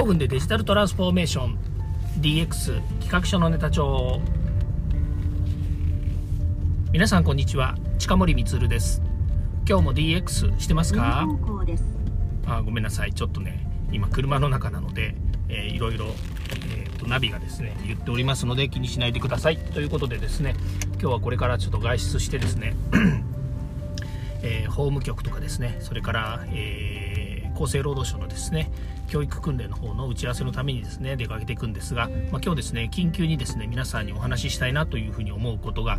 5分でデジタルトランスフォーメーション。DX 企画書のネタ帳皆さんこんにちは。近森光です。今日も DX してますか？あごめんなさい。ちょっとね今車の中なので、えー、いろいろ、えーと、ナビがですね言っておりますので気にしないでください。ということでですね今日はこれからちょっと外出してですねえー、法務局とかですねそれから、えー、厚生労働省のですね教育訓練の方の打ち合わせのためにですね出かけていくんですが、まあ、今日ですね緊急にですね皆さんにお話ししたいなというふうに思うことが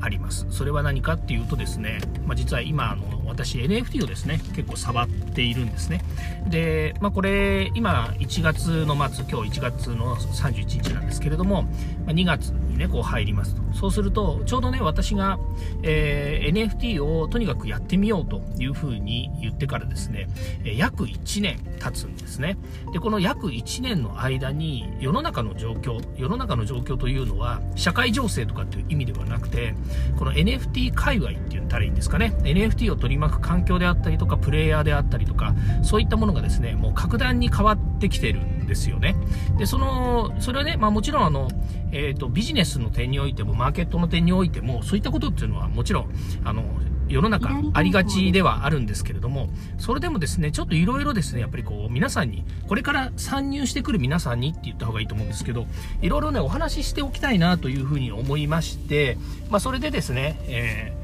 あります。それは何かっていうとですね、まあ、実は今あの私 NFT をですね結構触っているんですね。で、まあ、これ今1月の末今日1月の31日なんですけれども、ま2月にねこう入りますと。そうするとちょうどね私が、えー、NFT をとにかくやってみようというふうに言ってからですね約1年経つんですね。でこの約1年の間に世の中の状況世の中の状況というのは社会情勢とかっていう意味ではなくてこの NFT 界隈って言ったらいいんですかね。NFT を取り巻く環境であったりとかプレイヤーであったりとかそういったものがですねもう格段に変わってきてるんですよね。でそのそれはね、まあ、もちろんあの、えーと、ビジネスの点においてもマーケットの点においてもそういったことっていうのはもちろんあの世の中ありがちではあるんですけれども、それでもですね、ちょっといろいろですね、やっぱりこう、皆さんに、これから参入してくる皆さんにって言った方がいいと思うんですけど、いろいろね、お話ししておきたいなというふうに思いまして、まあ、それでですね、え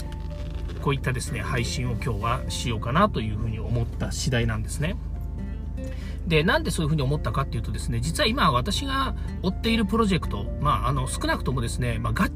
ー、こういったですね、配信を今日はしようかなというふうに思った次第なんですね。で、なんでそういうふうに思ったかっていうとですね、実は今私が追っているプロジェクト、まあ、あの、少なくともですね、まあ、が、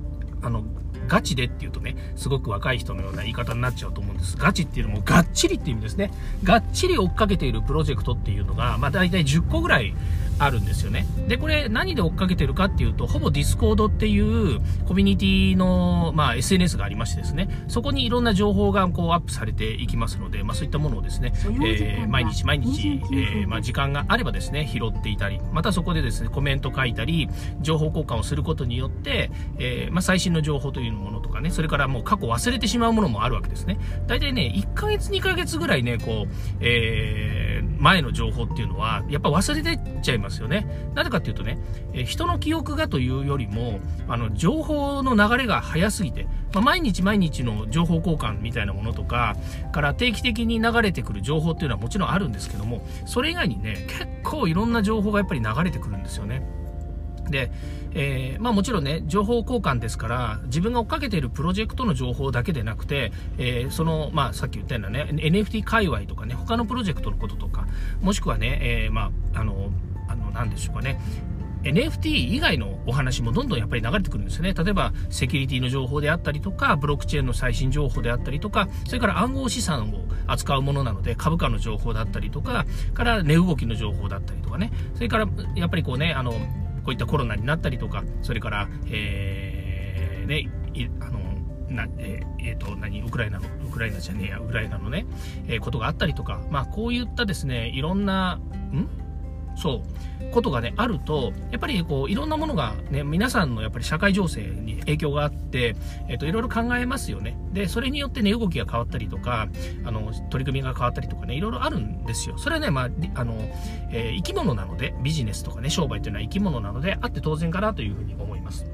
あの、ガチでっていうとね、すごく若い人のような言い方になっちゃうと思うんです。ガチっていうのもがっちりっていう意味ですね。がっちり追っかけているプロジェクトっていうのが、まあ大体10個ぐらいあるんですよね。で、これ何で追っかけてるかっていうと、ほぼディスコードっていうコミュニティの、まあ、SNS がありましてですね、そこにいろんな情報がこうアップされていきますので、まあ、そういったものをですね、えー、毎日毎日、えー、まあ、時間があればですね、拾っていたり、またそこでですね、コメント書いたり、情報交換をすることによって、えー、まあ、最新の情報というものとかね、それからもう過去忘れてしまうものもあるわけですね。大体ね、1ヶ月2ヶ月ぐらいね、こう、えー、前の情報っていうのは、やっぱ忘れてっちゃいますよね。なぜかっていうとね、え人の記憶がというよりも、あの、情報の流れが早すぎて、まあ、毎日毎日の情報交換みたいなものとか、から定期的に流れてくる情報っていうのはもちろんあるんですけども、それ以外にね、結構いろんな情報がやっぱり流れてくるんですよね。で、えー、まあもちろんね、情報交換ですから、自分が追っかけているプロジェクトの情報だけでなくて、えー、その、まあさっき言ったようなね、NFT 界隈とかね、他のプロジェクトのこととか、もしくはね、えー、まあ、あの、あの、なんでしょうかね、NFT 以外のお話もどんどんやっぱり流れてくるんですよね。例えば、セキュリティの情報であったりとか、ブロックチェーンの最新情報であったりとか、それから暗号資産を扱うものなので、株価の情報だったりとか、から値動きの情報だったりとかね、それから、やっぱりこうね、あの、こういったコロナになったりとか、それから、えー、ね、あの、なえー、えー、と何ウクライナのウクライナじゃねえやウクライナのね、えー、ことがあったりとか、まあ、こういったですねいろんなんそう、ことがね、あると、やっぱりこう、いろんなものがね、皆さんのやっぱり社会情勢に影響があって、えっ、と、いろいろ考えますよね。で、それによってね、動きが変わったりとか、あの、取り組みが変わったりとかね、いろいろあるんですよ。それはね、まあ、あの、えー、生き物なので、ビジネスとかね、商売っていうのは生き物なので、あって当然かなというふうに思います。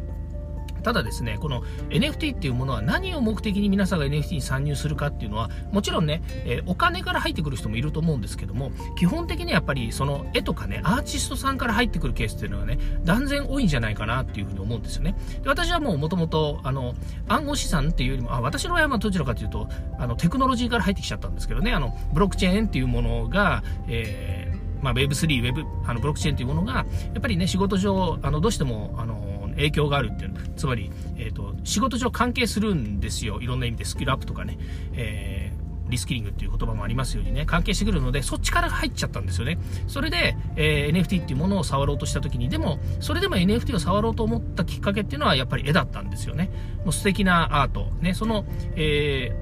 ただですね、この NFT っていうものは何を目的に皆さんが NFT に参入するかっていうのは、もちろんね、えー、お金から入ってくる人もいると思うんですけども、基本的にやっぱりその絵とかね、アーティストさんから入ってくるケースっていうのはね、断然多いんじゃないかなっていうふうに思うんですよね。で私はもう元々、あの、暗号資産っていうよりも、あ私の場合はどちらかというと、あの、テクノロジーから入ってきちゃったんですけどね、あの、ブロックチェーンっていうものが、えーまあ、Web3、Web、あのブロックチェーンというものが、やっぱりね、仕事上、あのどうしてもあの影響があるっていうつまり、えーと、仕事上関係するんですよ。いろんな意味でスキルアップとかね、えー、リスキリングっていう言葉もありますようにね。関係してくるのでそっちから入っちゃったんですよね。それで、えー、NFT っていうものを触ろうとした時にでもそれでも NFT を触ろうと思ったきっかけっていうのはやっぱり絵だったんですよね。もう素敵なアートね。その、え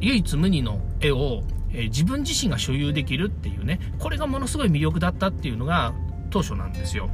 ー、唯一無二の絵をえ自分自身が所有できるっていうね。これがものすごい魅力だったっていうのが当初なんですよ。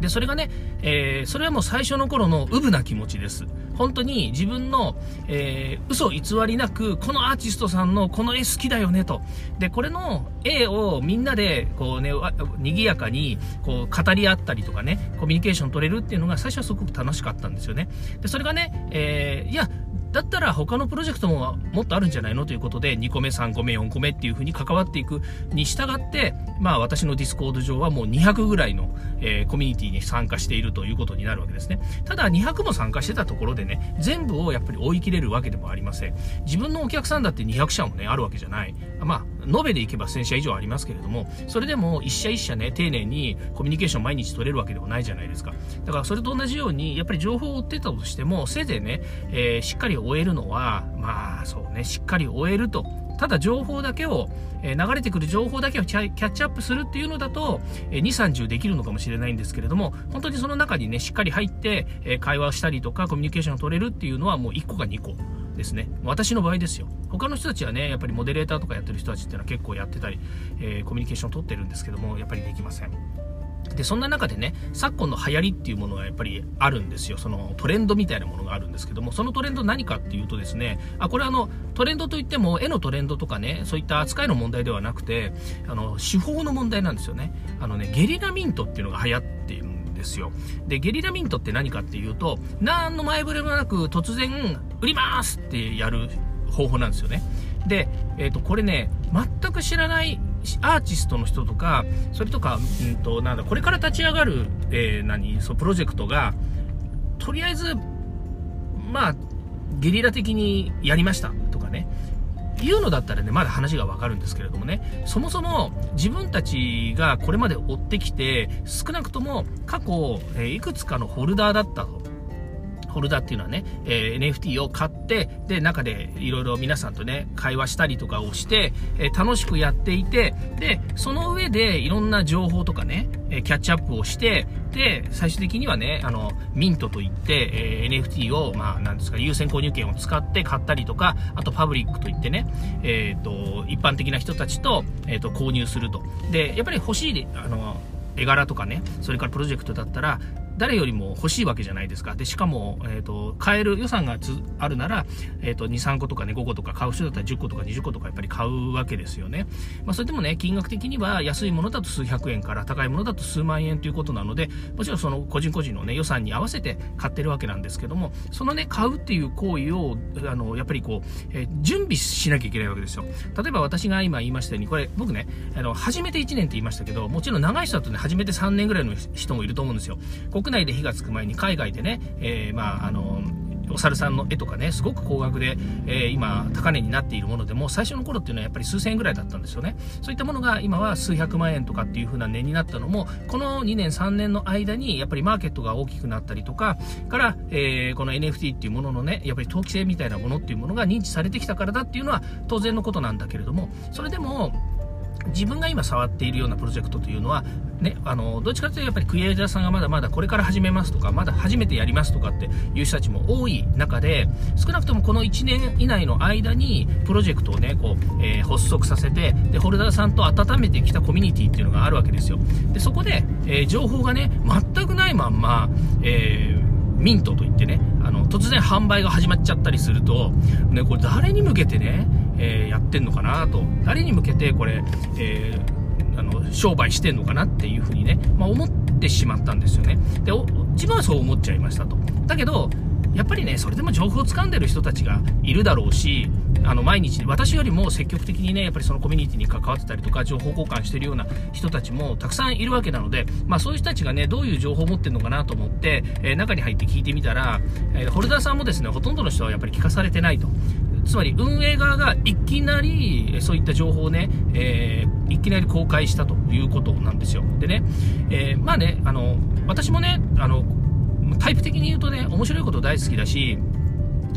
で、それがね、えー、それはもう最初の頃のウブな気持ちです。本当に自分の、えー、嘘偽りなく、このアーティストさんのこの絵好きだよねと。で、これの絵をみんなで、こうね、賑やかに、こう、語り合ったりとかね、コミュニケーション取れるっていうのが最初はすごく楽しかったんですよね。で、それがね、えー、いや、だったら他のプロジェクトももっとあるんじゃないの？ということで、2個目、3個目、4個目っていう風に関わっていくに従って、まあ私のディスコード上はもう200ぐらいの、えー、コミュニティに参加しているということになるわけですね。ただ200も参加してたところでね、全部をやっぱり追い切れるわけでもありません。自分のお客さんだって200社もね、あるわけじゃない。まあ、延べでいけば1000社以上ありますけれども、それでも一社一社ね、丁寧にコミュニケーション毎日取れるわけでもないじゃないですか。だからそれと同じように、やっぱり情報を追ってたとしても、せいぜいね、えー、しっかり終えるのは、まあそうね、しっかり終えると。ただ情報だけを、えー、流れてくる情報だけをキャッチアップするっていうのだと、えー、2、30できるのかもしれないんですけれども、本当にその中にね、しっかり入って、えー、会話をしたりとか、コミュニケーションを取れるっていうのはもう1個か2個ですね。私の場合ですよ。他の人たちはね、やっぱりモデレーターとかやってる人たちっていうのは結構やってたり、えコミュニケーションを取ってるんですけども、やっぱりできません。で、そんな中でね、昨今の流行りっていうものがやっぱりあるんですよ。そのトレンドみたいなものがあるんですけども、そのトレンド何かっていうとですね、あ、これあの、トレンドといっても、絵のトレンドとかね、そういった扱いの問題ではなくて、あの、手法の問題なんですよね。あのね、ゲリラミントっていうのが流行っているんですよ。で、ゲリラミントって何かっていうと、何の前触れもなく突然、売りますってやる方法なんですよね。で、え、ー、と、これね、全く知らないアーティストの人とか、それとか、うんと、なんだ、これから立ち上がる、えー、何、そう、プロジェクトが、とりあえず、まあ、ゲリラ的にやりましたとかね、言うのだったらね、まだ話がわかるんですけれどもね、そもそも自分たちがこれまで追ってきて、少なくとも過去、えー、いくつかのホルダーだったと。ホルダーっていうのはね、えー、NFT を買って、で、中でいろいろ皆さんとね、会話したりとかをして、えー、楽しくやっていて、で、その上でいろんな情報とかね、キャッチアップをして、で、最終的にはね、あの、ミントといって、えー、NFT を、まあ、なんですか、優先購入権を使って買ったりとか、あとパブリックといってね、え、ー、と、一般的な人たちと、えっ、ー、と、購入すると。で、やっぱり欲しい、あの、絵柄とかね、それからプロジェクトだったら、誰よりも欲しいわけじゃないですか。で、しかも、えっ、ー、と、買える予算があるなら、えっ、ー、と、2、3個とかね、5個とか買う人だったら10個とか20個とかやっぱり買うわけですよね。まあ、それでもね、金額的には安いものだと数百円から高いものだと数万円ということなので、もちろんその個人個人のね、予算に合わせて買ってるわけなんですけども、そのね、買うっていう行為を、あの、やっぱりこう、えー、準備しなきゃいけないわけですよ。例えば私が今言いましたように、これ僕ね、あの、初めて1年って言いましたけど、もちろん長い人だとね、初めて3年ぐらいの人もいると思うんですよ。国内で火がつく前に海外でね、えー、まあ、あの、お猿さんの絵とかね、すごく高額で、えー、今、高値になっているものでも、最初の頃っていうのはやっぱり数千円ぐらいだったんですよね。そういったものが今は数百万円とかっていう風な値になったのも、この2年、3年の間に、やっぱりマーケットが大きくなったりとか、から、えー、この NFT っていうもののね、やっぱり投機性みたいなものっていうものが認知されてきたからだっていうのは当然のことなんだけれども、それでも、自分が今触っているようなプロジェクトというのは、ね、あの、どっちかというとやっぱりクリエイターさんがまだまだこれから始めますとか、まだ初めてやりますとかっていう人たちも多い中で、少なくともこの1年以内の間に、プロジェクトをね、こう、えー、発足させて、で、ホルダーさんと温めてきたコミュニティっていうのがあるわけですよ。で、そこで、えー、情報がね、全くないまんま、えーミントといってね、あの、突然販売が始まっちゃったりすると、ね、これ誰に向けてね、えー、やってんのかなと、誰に向けてこれ、えー、あの、商売してんのかなっていうふうにね、まあ、思ってしまったんですよね。で、自分はそう思っちゃいましたと。だけど、やっぱりね、それでも情報を掴んでる人たちがいるだろうし、あの、毎日、私よりも積極的にね、やっぱりそのコミュニティに関わってたりとか、情報交換してるような人たちもたくさんいるわけなので、まあそういう人たちがね、どういう情報を持ってるのかなと思って、えー、中に入って聞いてみたら、えー、ホルダーさんもですね、ほとんどの人はやっぱり聞かされてないと。つまり運営側がいきなりそういった情報をね、えー、いきなり公開したということなんですよ。でね、えー、まあね、あの、私もね、あの、タイプ的に言うとね、面白いこと大好きだし、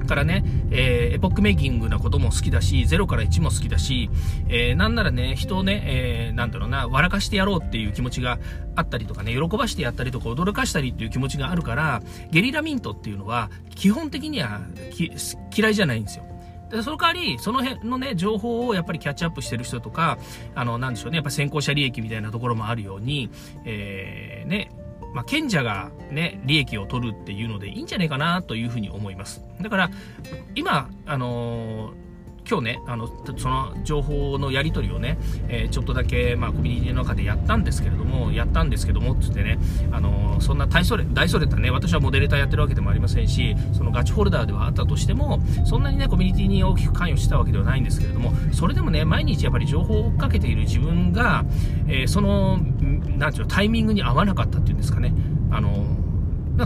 からね、えー、エポックメイキングなことも好きだし、0から1も好きだし、えー、なんならね、人をね、えー、なんだろうな、笑かしてやろうっていう気持ちがあったりとかね、喜ばしてやったりとか驚かしたりっていう気持ちがあるから、ゲリラミントっていうのは、基本的には嫌いじゃないんですよ。で、その代わり、その辺のね、情報をやっぱりキャッチアップしてる人とか、あの、なんでしょうね、やっぱ先行者利益みたいなところもあるように、えー、ね、まあ、賢者がね、利益を取るっていうのでいいんじゃないかなというふうに思います。だから、今、あのー今日ね、あの、その情報のやり取りをね、えー、ちょっとだけ、まあ、コミュニティの中でやったんですけれども、やったんですけども、つってね、あの、そんな大それ、大それたね、私はモデレーターやってるわけでもありませんし、そのガチホルダーではあったとしても、そんなにね、コミュニティに大きく関与してたわけではないんですけれども、それでもね、毎日やっぱり情報を追っかけている自分が、えー、その、なんていうの、タイミングに合わなかったっていうんですかね、あの、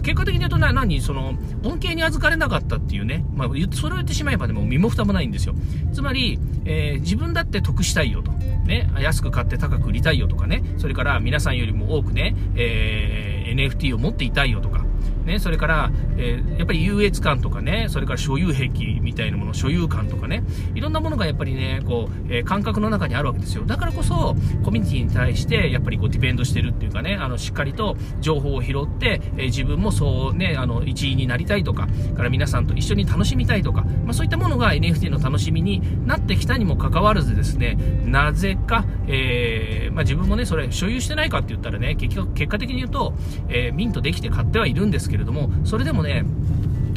結果的に言うとな、何？その、恩恵に預かれなかったっていうね、まあ、それを言ってしまえばでも身も蓋もないんですよ。つまり、えー、自分だって得したいよと。ね、安く買って高く売りたいよとかね、それから皆さんよりも多くね、えー、NFT を持っていたいよとか、ね、それから、えー、やっぱり優越感とかね、それから所有癖みたいなもの、所有感とかね、いろんなものがやっぱりね、こう、えー、感覚の中にあるわけですよ。だからこそ、コミュニティに対して、やっぱりこう、ディペンドしてるっていうかね、あの、しっかりと情報を拾って、えー、自分もそうね、あの、一員になりたいとか、から皆さんと一緒に楽しみたいとか、まあそういったものが NFT の楽しみになってきたにもかかわらずですね、なぜか、え、まあ自分もね、それ所有してないかって言ったらね、結局、結果的に言うと、え、ミントできて買ってはいるんですけどけれども、それでもね、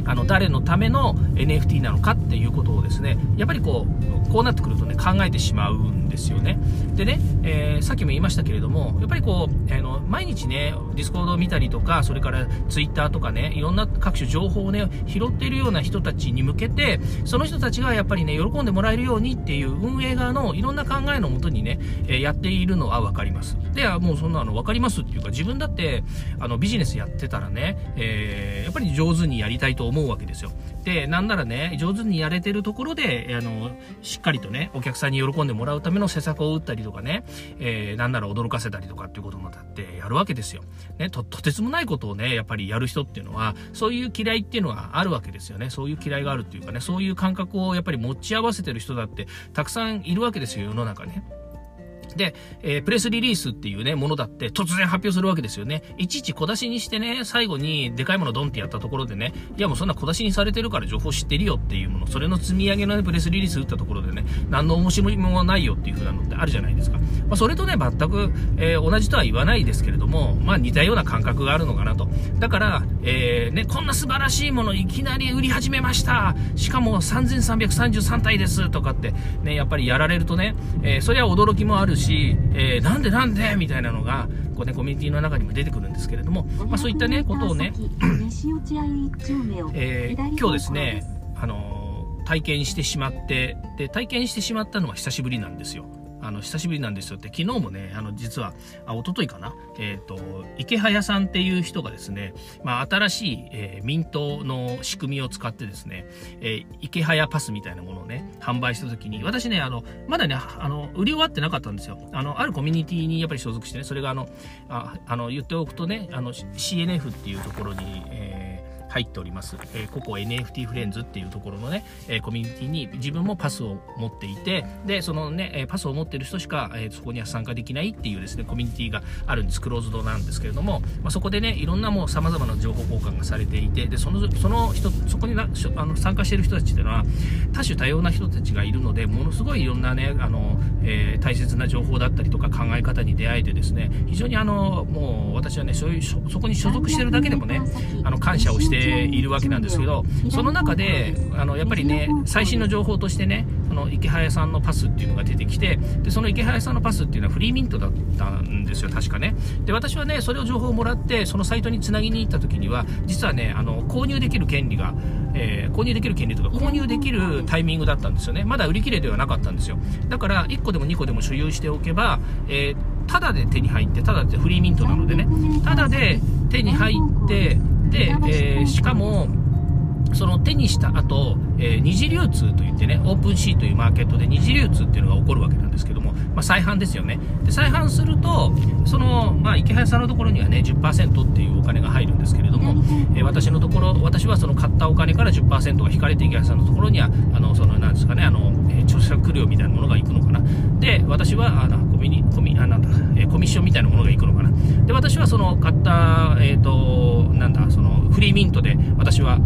あの誰のための NFT なのかっていうことをですねやっぱりこうこうなってくるとね考えてしまうんですよね。でね、えー、さっきも言いましたけれどもやっぱりこう、あの毎日ねディスコードを見たりとかそれからツイッターとかねいろんな各種情報をね拾っているような人たちに向けてその人たちがやっぱりね喜んでもらえるようにっていう運営側のいろんな考えのもとにね、えやっているのは分かります。ではもうそんなの分かりますっていうか自分だってあのビジネスやってたらね、えー、やっぱり上手にやりたいと思う思うわけですよ。で、なんならね、上手にやれてるところで、あの、しっかりとね、お客さんに喜んでもらうための施策を打ったりとかね、えー、なんなら驚かせたりとかっていうこともだってやるわけですよ。ね、と、とてつもないことをね、やっぱりやる人っていうのは、そういう嫌いっていうのはあるわけですよね。そういう嫌いがあるっていうかね、そういう感覚をやっぱり持ち合わせてる人だってたくさんいるわけですよ、世の中ね。で、えー、プレスリリースっていうね、ものだって突然発表するわけですよね。いちいち小出しにしてね、最後にでかいものドンってやったところでね、いやもうそんな小出しにされてるから情報知ってるよっていうもの、それの積み上げのね、プレスリリース打ったところでね、何の面白みものはないよっていう風なのってあるじゃないですか。まあ、それとね、全く、えー、同じとは言わないですけれども、まあ似たような感覚があるのかなと。だから、えー、ね、こんな素晴らしいものいきなり売り始めましたしかも3333体ですとかって、ね、やっぱりやられるとね、えー、それは驚きもあるし、えー、なんでなんでみたいなのが、こうね、コミュニティの中にも出てくるんですけれども、まあそういったね、ことをね、えー、今日ですね、あの体験してしまって、で、体験してしまったのは久しぶりなんですよ。あの、久しぶりなんですよって、昨日もね、あの、実は、あ、一昨日かな、えっ、ー、と、池早さんっていう人がですね、まあ、新しい、えー、ミントの仕組みを使ってですね、えー、池早パスみたいなものをね、販売した時に、私ね、あの、まだね、あの、売り終わってなかったんですよ。あの、あるコミュニティにやっぱり所属してね、それがあの、ああの、言っておくとね、あの、CNF っていうところに、えー入っております、えー、ここ NFT フレンズっていうところのね、えー、コミュニティに自分もパスを持っていて、で、そのね、パスを持ってる人しか、えー、そこには参加できないっていうですね、コミュニティがあるんです。クローズドなんですけれども、まあ、そこでね、いろんなもう様々な情報交換がされていて、で、その、その人、そこになあの参加してる人たちっていうのは、多種多様な人たちがいるので、ものすごいいろんなね、あの、えー、大切な情報だったりとか考え方に出会えてですね、非常にあの、もう私はね、そういう、そこに所属してるだけでもね、あの、感謝をしているわけなんですけどその中であのやっぱりね最新の情報としてねその池早さんのパスっていうのが出てきてでその池早さんのパスっていうのはフリーミントだったんですよ確かね。で私はねそれを情報をもらってそのサイトにつなぎに行った時には実はねあの購入できる権利が、えー、購入できる権利とか購入できるタイミングだったんですよね。まだ売り切れではなかったんですよ。だから1個でも2個でも所有しておけば、えー、ただで手に入ってただでフリーミントなのでねただで手に入ってで、えー、しかもその手にした後、えー、二次流通といってね、オープンシーというマーケットで二次流通っていうのが起こるわけなんですけども、まあ、再販ですよね。で、再販すると、その、まあ、池早さんのところにはね、10%っていうお金が入るんですけれども、えー、私のところ、私はその買ったお金から10%が引かれて池早さんのところには、あの、その、なんですかね、あの、えー、著作料みたいなものが行くのかな。で、私は、あの、コミニ、コミ、あ、なんだ、えー、コミッションみたいなものが行くのかな。で、私はその買った、えっ、と、なんだ、その、フリーミントで、私は、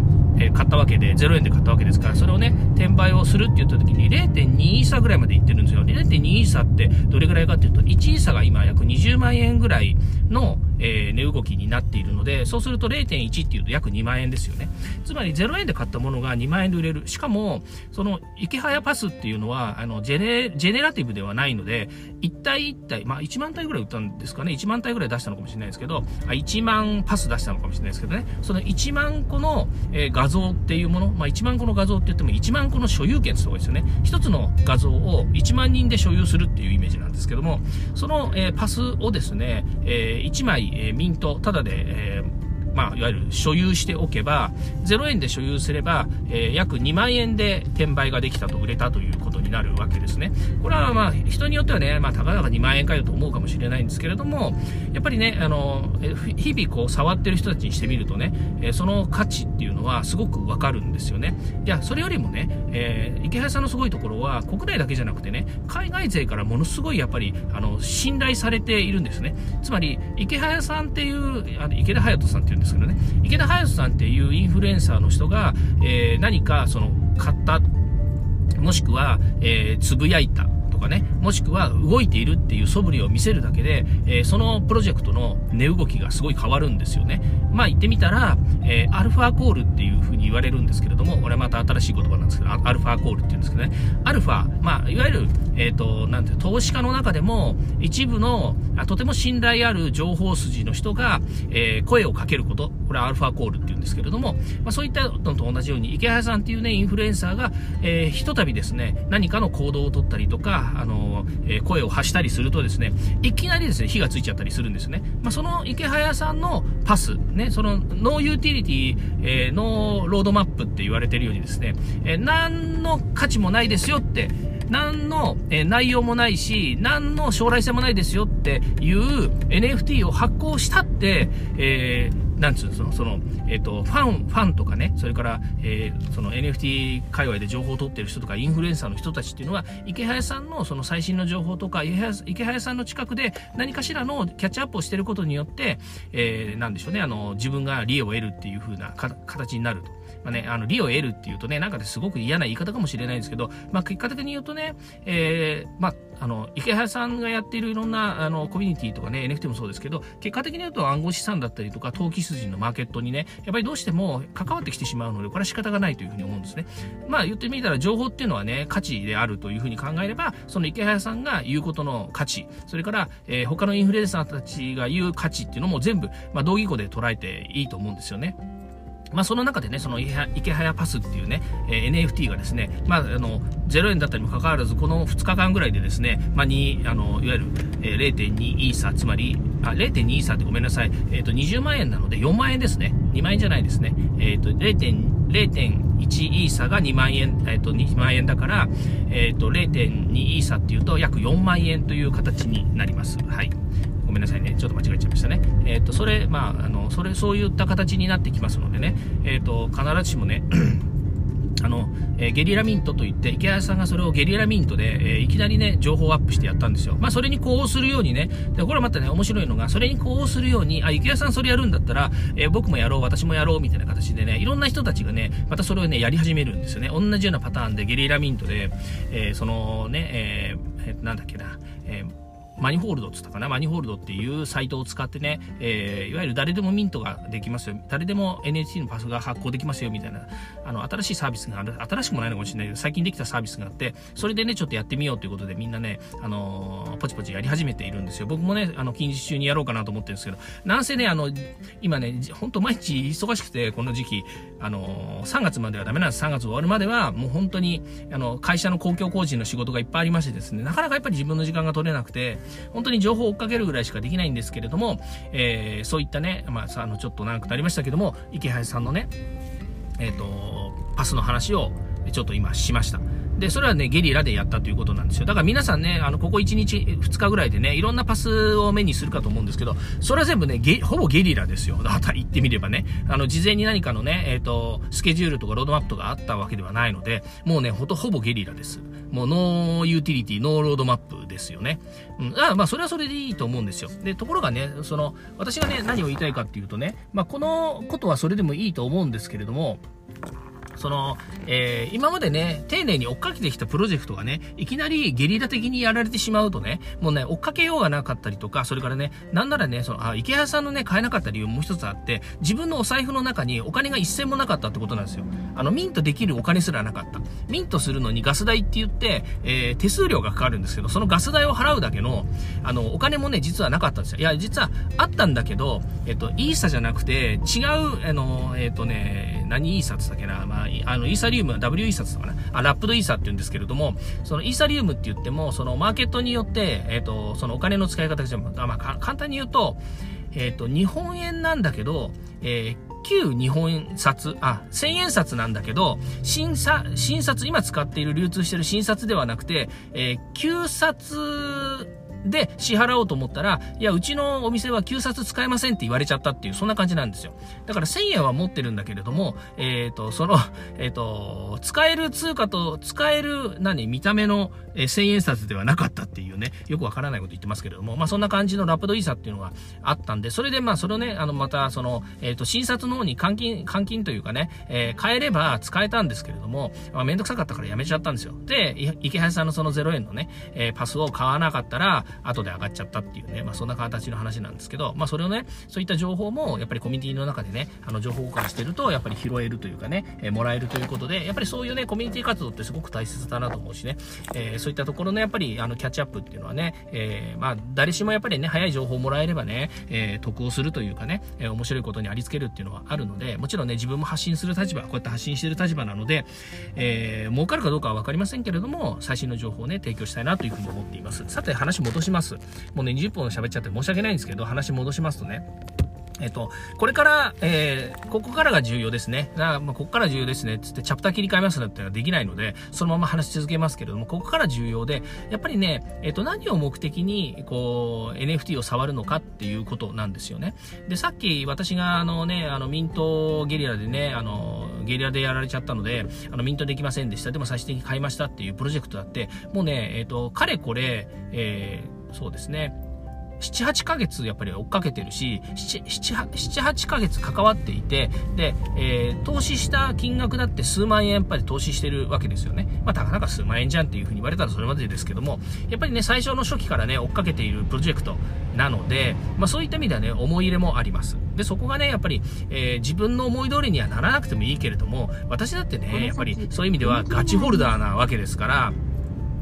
え買ったわけで、0円で買ったわけですから、それをね、転売をするって言った時に0.2イーサぐらいまでいってるんですよ。0.2イーサってどれぐらいかっていうと、1イーサが今約20万円ぐらいの、えー、値動きになっているので、そうすると0.1っていうと約2万円ですよね。つまり0円で買ったものが2万円で売れる。しかも、その、池早パスっていうのは、あの、ジェネ、ジェネラティブではないので、1体1体、まあ1万体ぐらい売ったんですかね。1万体ぐらい出したのかもしれないですけど、あ1万パス出したのかもしれないですけどね。その1万個の、えー、画像っていうもの、まあ1万個の画像って言っても1万個の所有権ってとこですよね。1つの画像を1万人で所有するっていうイメージなんですけども、その、えー、パスをですね、えー、1枚、えー、ミント、ただで、えーまあ、いわゆる所有しておけば、0円で所有すれば、えー、約2万円で転売ができたと売れたということになるわけですね。これはまあ、人によってはね、まあ、たかだか2万円かよと思うかもしれないんですけれども、やっぱりね、あの、日々こう、触ってる人たちにしてみるとね、えその価値っていうのはすごくわかるんですよね。いや、それよりもね、えー、池原さんのすごいところは、国内だけじゃなくてね、海外勢からものすごいやっぱり、あの、信頼されているんですね。つまり、池原さんっていう、あの池田隼人さんっていうですけどね、池田隼人さんっていうインフルエンサーの人が、えー、何かその買った、もしくは、えー、つぶやいた。かね、もしくは動いているっていう素振りを見せるだけで、えー、そのプロジェクトの値動きがすごい変わるんですよね。まあ言ってみたら、えー、アルファコールっていう風に言われるんですけれども、これはまた新しい言葉なんですけど、アルファコールって言うんですけどね、アルファ、まあいわゆる、えっ、ー、と、なんて投資家の中でも一部のとても信頼ある情報筋の人が、え、声をかけること、これ alpha call って言うんですけれども、まあそういったのと同じように、イケハヤさんっていうね、インフルエンサーが、えー、ひとたびですね、何かの行動をとったりとか、あの、えー、声を発したりするとですね、いきなりですね、火がついちゃったりするんですね。まあそのイケハヤさんのパス、ね、その no utility、えー、 no roadmap って言われてるようにですね、えー、何の価値もないですよって、何の、え内容もないし、何の将来性もないですよっていう NFT を発行したって、えーなんつうの、その、えっ、ー、と、ファン、ファンとかね、それから、えー、その NFT 界隈で情報を取ってる人とか、インフルエンサーの人たちっていうのは、池早さんのその最新の情報とか、池早さんの近くで何かしらのキャッチアップをしてることによって、えー、なんでしょうね、あの、自分が利益を得るっていう風な形になると。まあね、あの、利を得るっていうとね、なんかすごく嫌な言い方かもしれないんですけど、まあ、結果的に言うとね、えー、まあ、あの、池原さんがやっているいろんな、あの、コミュニティとかね、NFT もそうですけど、結果的に言うと暗号資産だったりとか、投機筋のマーケットにね、やっぱりどうしても関わってきてしまうので、これは仕方がないというふうに思うんですね。まあ、言ってみたら、情報っていうのはね、価値であるというふうに考えれば、その池原さんが言うことの価値、それから、えー、他のインフルエンサーたちが言う価値っていうのも全部、まあ、同義語で捉えていいと思うんですよね。まあ、その中でね、その池早パスっていうね、えー、NFT がですね、まあ、あの、0円だったにもかかわらず、この2日間ぐらいでですね、まあ、に、あの、いわゆる、えー、0.2イーサ、つまり、あ、0.2イーサってごめんなさい、えっ、ー、と、20万円なので4万円ですね。2万円じゃないですね。えっ、ー、と、0.1イーサが2万円、えっ、ー、と、2万円だから、えっ、と、0.2イーサっていうと約4万円という形になります。はい。ごめんなさいね。ちょっと間違えちゃいましたね。えっ、ー、と、それ、まあ、あの、それ、そういった形になってきますのでね、えっ、ー、と、必ずしもね、あの、えー、ゲリラミントといって、池谷さんがそれをゲリラミントで、えー、いきなりね、情報アップしてやったんですよ。まあ、それに呼応するようにね、で、これまたね、面白いのが、それに呼応するように、あ、池谷さんそれやるんだったら、えー、僕もやろう、私もやろう、みたいな形でね、いろんな人たちがね、またそれをね、やり始めるんですよね。同じようなパターンでゲリラミントで、えそのね、えー、なんだっけな、えーマニホールドっつったかな？マニホールドっていうサイトを使ってね、えー、いわゆる誰でもミントができますよ。誰でも NFT のパスが発行できますよみたいな、あの、新しいサービスがある、新しくもないのかもしれないけど、最近できたサービスがあって、それでね、ちょっとやってみようということでみんなね、あのー、ポチポチやり始めているんですよ。僕もね、あの、近日中にやろうかなと思ってるんですけど、なんせね、あの、今ね、ほんと毎日忙しくて、この時期、あのー、3月まではダメなんです。3月終わるまでは、もう本当に、あの、会社の公共工事の仕事がいっぱいありましてですね、なかなかやっぱり自分の時間が取れなくて、本当に情報を追っかけるぐらいしかできないんですけれども、えー、そういったね、まあ、あの、ちょっと長くなりましたけども、池原さんのね、えっ、ー、と、パスの話をちょっと今しました。で、それはね、ゲリラでやったということなんですよ。だから皆さんね、あの、ここ1日、2日ぐらいでね、いろんなパスを目にするかと思うんですけど、それは全部ね、ゲほぼゲリラですよ。だから言ってみればね、あの、事前に何かのね、えっ、ー、と、スケジュールとかロードマップとかあったわけではないので、もうね、ほとほぼゲリラです。もう no utility、no roadmap ですよね。うん。あまあ、それはそれでいいと思うんですよ。で、ところがね、その、私がね、何を言いたいかっていうとね、まあ、このことはそれでもいいと思うんですけれども、その、えー、今までね、丁寧に追っかけてきたプロジェクトがね、いきなりゲリラ的にやられてしまうとね、もうね、追っかけようがなかったりとか、それからね、なんならね、その、あ、池谷さんのね、買えなかった理由もう一つあって、自分のお財布の中にお金が一銭もなかったってことなんですよ。あの、ミントできるお金すらなかった。ミントするのにガス代って言って、えー、手数料がかかるんですけど、そのガス代を払うだけの、あの、お金もね、実はなかったんですよ。いや、実はあったんだけど、えっと、イーサじゃなくて、違う、あの、えっとね、何イーサって言ったっけな、まあ、あの、イーサリウムは W イーサって言ったかな。あ、ラップドイーサって言うんですけれども、そのイーサリウムって言っても、そのマーケットによって、えっと、そのお金の使い方があ、まあ、簡単に言うと、えっと、日本円なんだけど、えー旧日本札、あ、千円札なんだけど、新札、新札、今使っている流通している新札ではなくて、えー、旧札で支払おうと思ったら、いや、うちのお店は旧札使えませんって言われちゃったっていう、そんな感じなんですよ。だから1000円は持ってるんだけれども、えっ、ー、と、その、えっ、ー、と、使える通貨と使える、何、見た目の、えー、1000円札ではなかったっていうね、よくわからないこと言ってますけれども、まあそんな感じのラプドイーサっていうのがあったんで、それでまあそれをね、あの、またその、えっ、と、新札の方に換金、換金というかね、え変えれば使えたんですけれども、まあめんどくさかったからやめちゃったんですよ。で、池橋さんのその0円のね、えパスを買わなかったら、後で上がっちゃったっていうね、まあそんな形の話なんですけど、まあそれをね、そういった情報もやっぱりコミュニティの中でね、あの情報交換してると、やっぱり拾えるというかね、えー、もらえるということで、やっぱりそういうね、コミュニティ活動ってすごく大切だなと思うしね、えー、そういったところのやっぱりあのキャッチアップっていうのはね、えー、まあ誰しもやっぱりね、早い情報をもらえればね、え得をするというかね、え面白いことにありつけるっていうのはあるので、もちろんね、自分も発信する立場、こうやって発信してる立場なので、えー儲かるかどうかは分かりませんけれども、最新の情報をね、提供したいなというふうに思っています。さて、話戻します。もうね、20分喋っちゃって申し訳ないんですけど、話戻しますとね、えっと、これから、えー、ここからが重要ですね。まあ、ここから重要ですね。つってチャプター切り替えますなんてのはできないので、そのまま話し続けますけれども、ここから重要で、やっぱりね、えっと、何を目的に、こう、NFT を触るのかっていうことなんですよね。で、さっき私が、あのね、あの、ミントゲリラでね、あの、ゲリラでやられちゃったので、あの、ミントできませんでした。でも最終的に買いましたっていうプロジェクトだって、もうね、えっと、かれこれ、えー、そうですね、7、8ヶ月やっぱり追っかけてるし、78ヶ月関わっていて、で、えー、投資した金額だって数万円やっぱり投資してるわけですよね。まあ、たかなか数万円じゃんっていうふうに言われたらそれまでですけども、やっぱりね、最初の初期からね、追っかけているプロジェクトなので、まあ、そういった意味ではね、思い入れもあります。で、そこがね、やっぱり、えー、自分の思い通りにはならなくてもいいけれども、私だってね、やっぱりそういう意味ではガチホルダーなわけですから、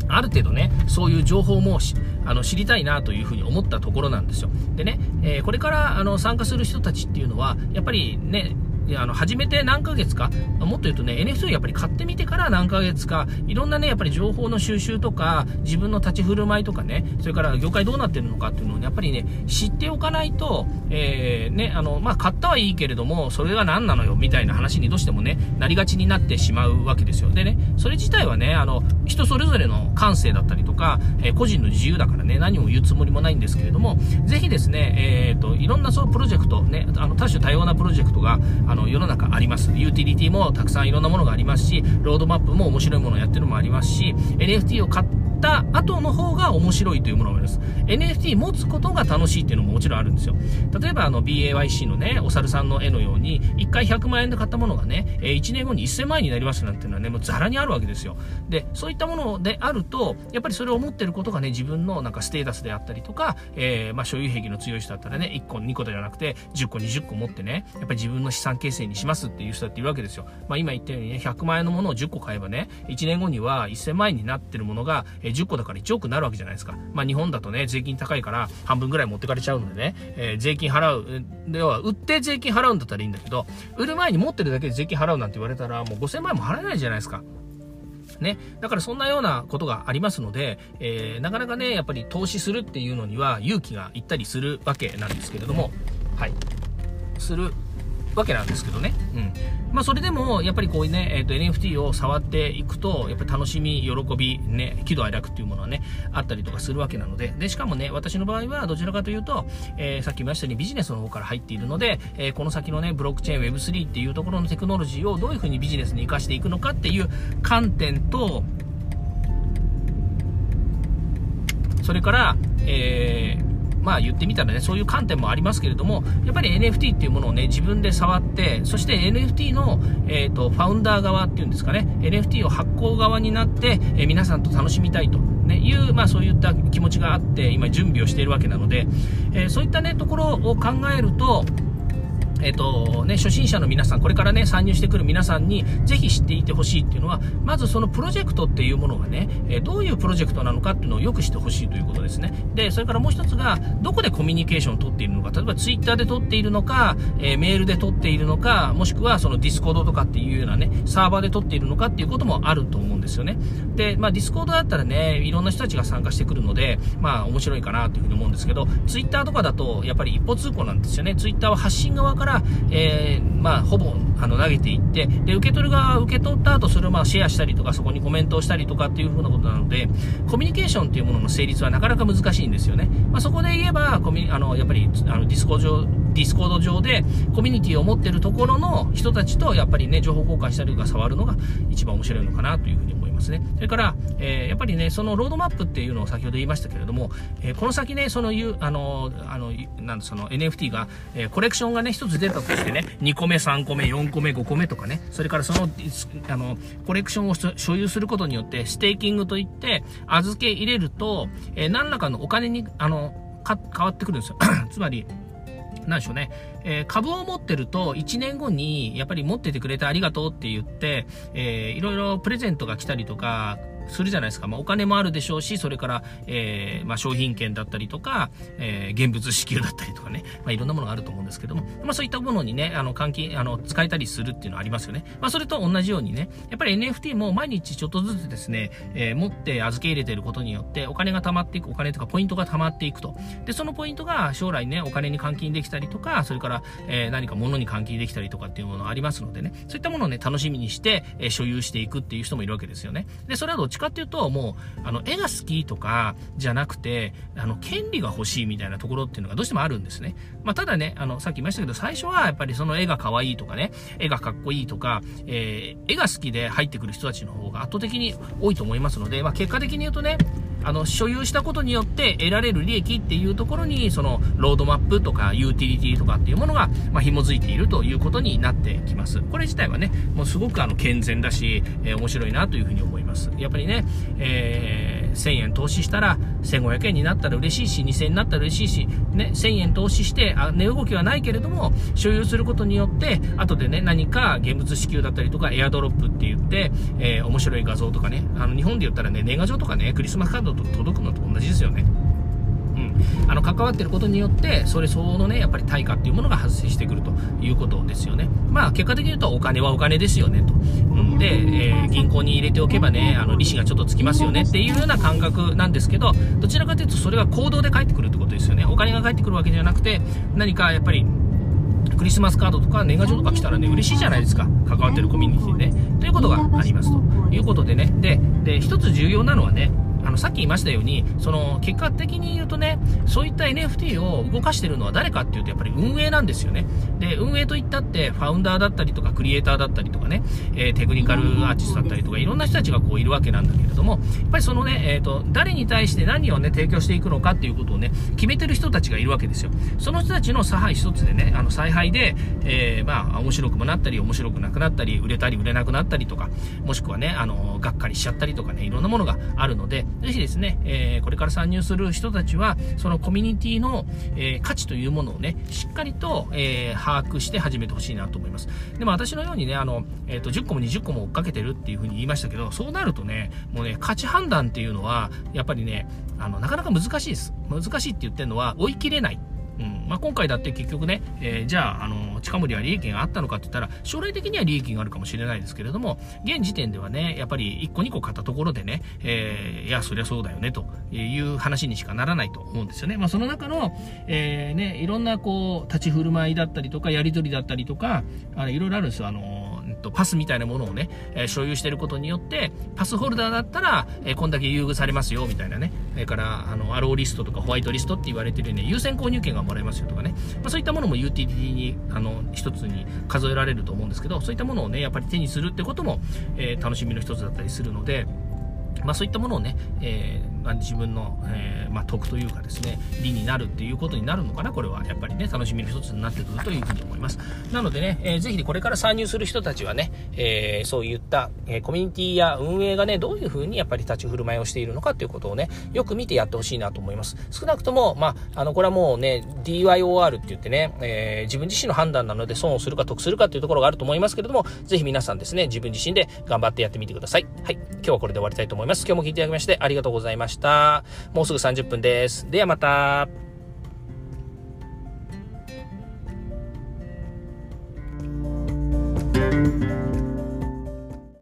ある程度ね、そういう情報もあの知りたいなというふうに思ったところなんですよ。でね、えー、これからあの参加する人たちっていうのは、やっぱりね、あの、始めて何ヶ月か、もっと言うとね、NFT をやっぱり買ってみてから何ヶ月か、いろんなね、やっぱり情報の収集とか、自分の立ち振る舞いとかね、それから業界どうなってるのかっていうのを、ね、やっぱりね、知っておかないと、えー、ね、あの、まあ、買ったはいいけれども、それが何なのよ、みたいな話にどうしてもね、なりがちになってしまうわけですよ。でね、それ自体はね、あの、人それぞれの感性だったりとか、えー、個人の自由だからね、何も言うつもりもないんですけれども、ぜひですね、えっ、ー、と、いろんなそうプロジェクト、ね、あの、多種多様なプロジェクトが、あの、の世の中あり。ます。ユーティリティもたくさんいろんなものがありますし、ロードマップも面白いものをやってるのもありますし、NFT を買ってった後の方が面白いというものもあります。NFT 持つことが楽しいっていうのももちろんあるんですよ。例えばあの BAYC のね、お猿さんの絵のように、1回100万円で買ったものがね、1年後に1000万円になりますなんていうのはね、もうザラにあるわけですよ。で、そういったものであると、やっぱりそれを持ってることがね、自分のなんかステータスであったりとか、えー、まあ所有癖の強い人だったらね、1個2個ではなくて、10個20個持ってね、やっぱり自分の資産形成にしますっていう人だっているわけですよ。まあ今言ったようにね、100万円のものを10個買えばね、1年後には1000万円になってるものがええ10個だから1億になるわけじゃないですか。まあ日本だとね、税金高いから半分ぐらい持ってかれちゃうのでね、えー、税金払う、では、売って税金払うんだったらいいんだけど、売る前に持ってるだけで税金払うなんて言われたら、もう5000万円も払えないじゃないですか。ね。だからそんなようなことがありますので、えー、なかなかね、やっぱり投資するっていうのには勇気がいったりするわけなんですけれども、はい。するわけなんですけどね。うん。まあ、それでも、やっぱりこういうね、えっ、ー、と、NFT を触っていくと、やっぱり楽しみ、喜び、ね、喜怒哀楽っていうものはね、あったりとかするわけなので、で、しかもね、私の場合はどちらかというと、えー、さっき言いましたようにビジネスの方から入っているので、えー、この先のね、ブロックチェーン Web3 っていうところのテクノロジーをどういうふうにビジネスに活かしていくのかっていう観点と、それから、えー、まあ言ってみたらね、そういう観点もありますけれども、やっぱり NFT っていうものをね、自分で触って、そして NFT の、えっ、ー、と、ファウンダー側っていうんですかね、NFT を発行側になって、えー、皆さんと楽しみたいと。ね、いう、まあそういった気持ちがあって、今準備をしているわけなので、えー、そういったね、ところを考えると、えっ、とね、初心者の皆さん、これからね、参入してくる皆さんに、ぜひ知っていてほしいっていうのは、まずそのプロジェクトっていうものがね、えどういうプロジェクトなのかっていうのをよく知ってほしいということですね。で、それからもう一つが、どこでコミュニケーションを取っているのか、例えばツイッターで取っているのか、えー、メールで取っているのか、もしくはそのディスコードとかっていうようなね、サーバーで取っているのかっていうこともあると思うんですよね。で、まあディスコードだったらね、いろんな人たちが参加してくるので、まあ面白いかなというふうに思うんですけど、ツイッターとかだと、やっぱり一方通行なんですよね。ツイッターは発信側から、えーまあ、ほぼあの投げていってで受け取る側は受け取った後それをまあシェアしたりとかそこにコメントをしたりとかっていう風なことなのでコミュニケーションっていうものの成立はなかなか難しいんですよね、まあ、そこで言えばコミあのやっぱりあのディスコ上ディスコード上でコミュニティを持ってるところの人たちとやっぱりね情報交換したりとか触るのが一番面白いのかなというふうにますね。それから、えー、やっぱりねそのロードマップっていうのを先ほど言いましたけれども、えー、この先ねそのあのあのなんその NFT が、えー、コレクションがね1つ出たとしてね2個目3個目4個目5個目とかねそれからそのあのコレクションを所有することによってステーキングといって預け入れると、えー、何らかのお金にあの変わってくるんですよ。つまりなんでしょうね、えー、株を持ってると1年後にやっぱり持っててくれてありがとうって言って、えー、いろいろプレゼントが来たりとか、するじゃないですか。まあ、お金もあるでしょうし、それから、えー、まあ、商品券だったりとか、えー、現物支給だったりとかね、まあ、いろんなものがあると思うんですけども、まあ、そういったものにね、あの、換金、あの、使えたりするっていうのはありますよね。まあ、それと同じようにね、やっぱり NFT も毎日ちょっとずつですね、えー、持って預け入れてることによって、お金が貯まっていく、お金とかポイントが貯まっていくと。で、そのポイントが将来ね、お金に換金できたりとか、それから、えー、何か物に換金できたりとかっていうものがありますのでね、そういったものをね、楽しみにして、えー、所有していくっていう人もいるわけですよね。で、それはどっちかっていうと、もう、あの、絵が好きとかじゃなくて、あの、権利が欲しいみたいなところっていうのがどうしてもあるんですね。まあ、ただね、あの、さっき言いましたけど、最初はやっぱりその絵が可愛いとかね、絵がかっこいいとか、えー、絵が好きで入ってくる人たちの方が圧倒的に多いと思いますので、まあ、結果的に言うとね、あの、所有したことによって得られる利益っていうところに、その、ロードマップとか、ユーティリティとかっていうものが、まあ、紐づいているということになってきます。これ自体はね、もうすごくあの、健全だし、えー、面白いなというふうに思います。やっぱりね、えー、1000円投資したら、1500円になったら嬉しいし、2000円になったら嬉しいし、ね、1000円投資して、あ値動きはないけれども、所有することによって、後でね、何か現物支給だったりとか、エアドロップって言って、えー、面白い画像とかね、あの、日本で言ったらね、年賀状とかね、クリスマスカードドと届くのと同じですよね。うん、あの関わってることによってそれ相応のねやっぱり対価っていうものが発生してくるということですよねまあ結果的に言うとお金はお金ですよねと、うん、で、えー、銀行に入れておけばねあの利子がちょっとつきますよねっていうような感覚なんですけどどちらかというとそれが行動で返ってくるってことですよねお金が返ってくるわけじゃなくて何かやっぱりクリスマスカードとか年賀状とか来たらね、嬉しいじゃないですか。関わってるコミュニティでね。ということがありますということでね。で、で、一つ重要なのはね、さっき言いましたように、その、結果的に言うとね、そういった NFT を動かしてるのは誰かっていうと、やっぱり運営なんですよね。で、運営といったって、ファウンダーだったりとか、クリエイターだったりとかね、えー、テクニカルアーティストだったりとか、いろんな人たちがこういるわけなんだけれども、やっぱりそのね、えっ、ー、と、誰に対して何をね、提供していくのかっていうことをね、決めてる人たちがいるわけですよ。その人たちの差配一つでね、あの、采配で、えー、まあ、面白くもなったり、面白くなくなったり、売れたり売れなくなったりとか、もしくはね、あの、がっかりしちゃったりとかね、いろんなものがあるので、ぜひですね、え、これから参入する人たちは、そのコミュニティの、え、価値というものをね、しっかりと、え、把握して始めてほしいなと思います。でも私のようにね、あの、えっ、と、10個も20個も追っかけてるっていうふうに言いましたけど、そうなるとね、もうね、価値判断っていうのは、やっぱりね、あの、なかなか難しいです。難しいって言ってるのは、追い切れない。うんまあ、今回だって結局ね、えー、じゃあ、あの、近森は利益があったのかって言ったら、将来的には利益があるかもしれないですけれども、現時点ではね、やっぱり1個2個買ったところでね、えー、いや、そりゃそうだよね、という話にしかならないと思うんですよね。まあ、その中の、えー、ね、いろんなこう、立ち振る舞いだったりとか、やり取りだったりとか、あれ、いろいろあるんですよ。あのと、パスみたいなものをね、え、所有してることによって、パスホルダーだったら、え、こんだけ優遇されますよ、みたいなね。それから、あの、アローリストとかホワイトリストって言われてるね、優先購入権がもらえますよとかね。まあ、そういったものも UTT に、あの、一つに数えられると思うんですけど、そういったものをね、やっぱり手にするってことも、え、楽しみの一つだったりするので、まあそういったものをね、えー、まあ、自分の、えー、まあ、得というかですね、利になるっていうことになるのかな、これは。やっぱりね、楽しみの一つになってくるというふうに思います。なのでね、えー、ぜひこれから参入する人たちはね、えー、そういった、え、コミュニティや運営がね、どういうふうにやっぱり立ち振る舞いをしているのかっていうことをね、よく見てやってほしいなと思います。少なくとも、まあ、あの、これはもうね、DYOR って言ってね、え、自分自身の判断なので損をするか得するかっていうところがあると思いますけれども、ぜひ皆さんですね、自分自身で頑張ってやってみてください。はい。今日はこれで終わりたいと思います。今日も聞いていただきましてありがとうございましたした。もうすぐ30分です。ではまた。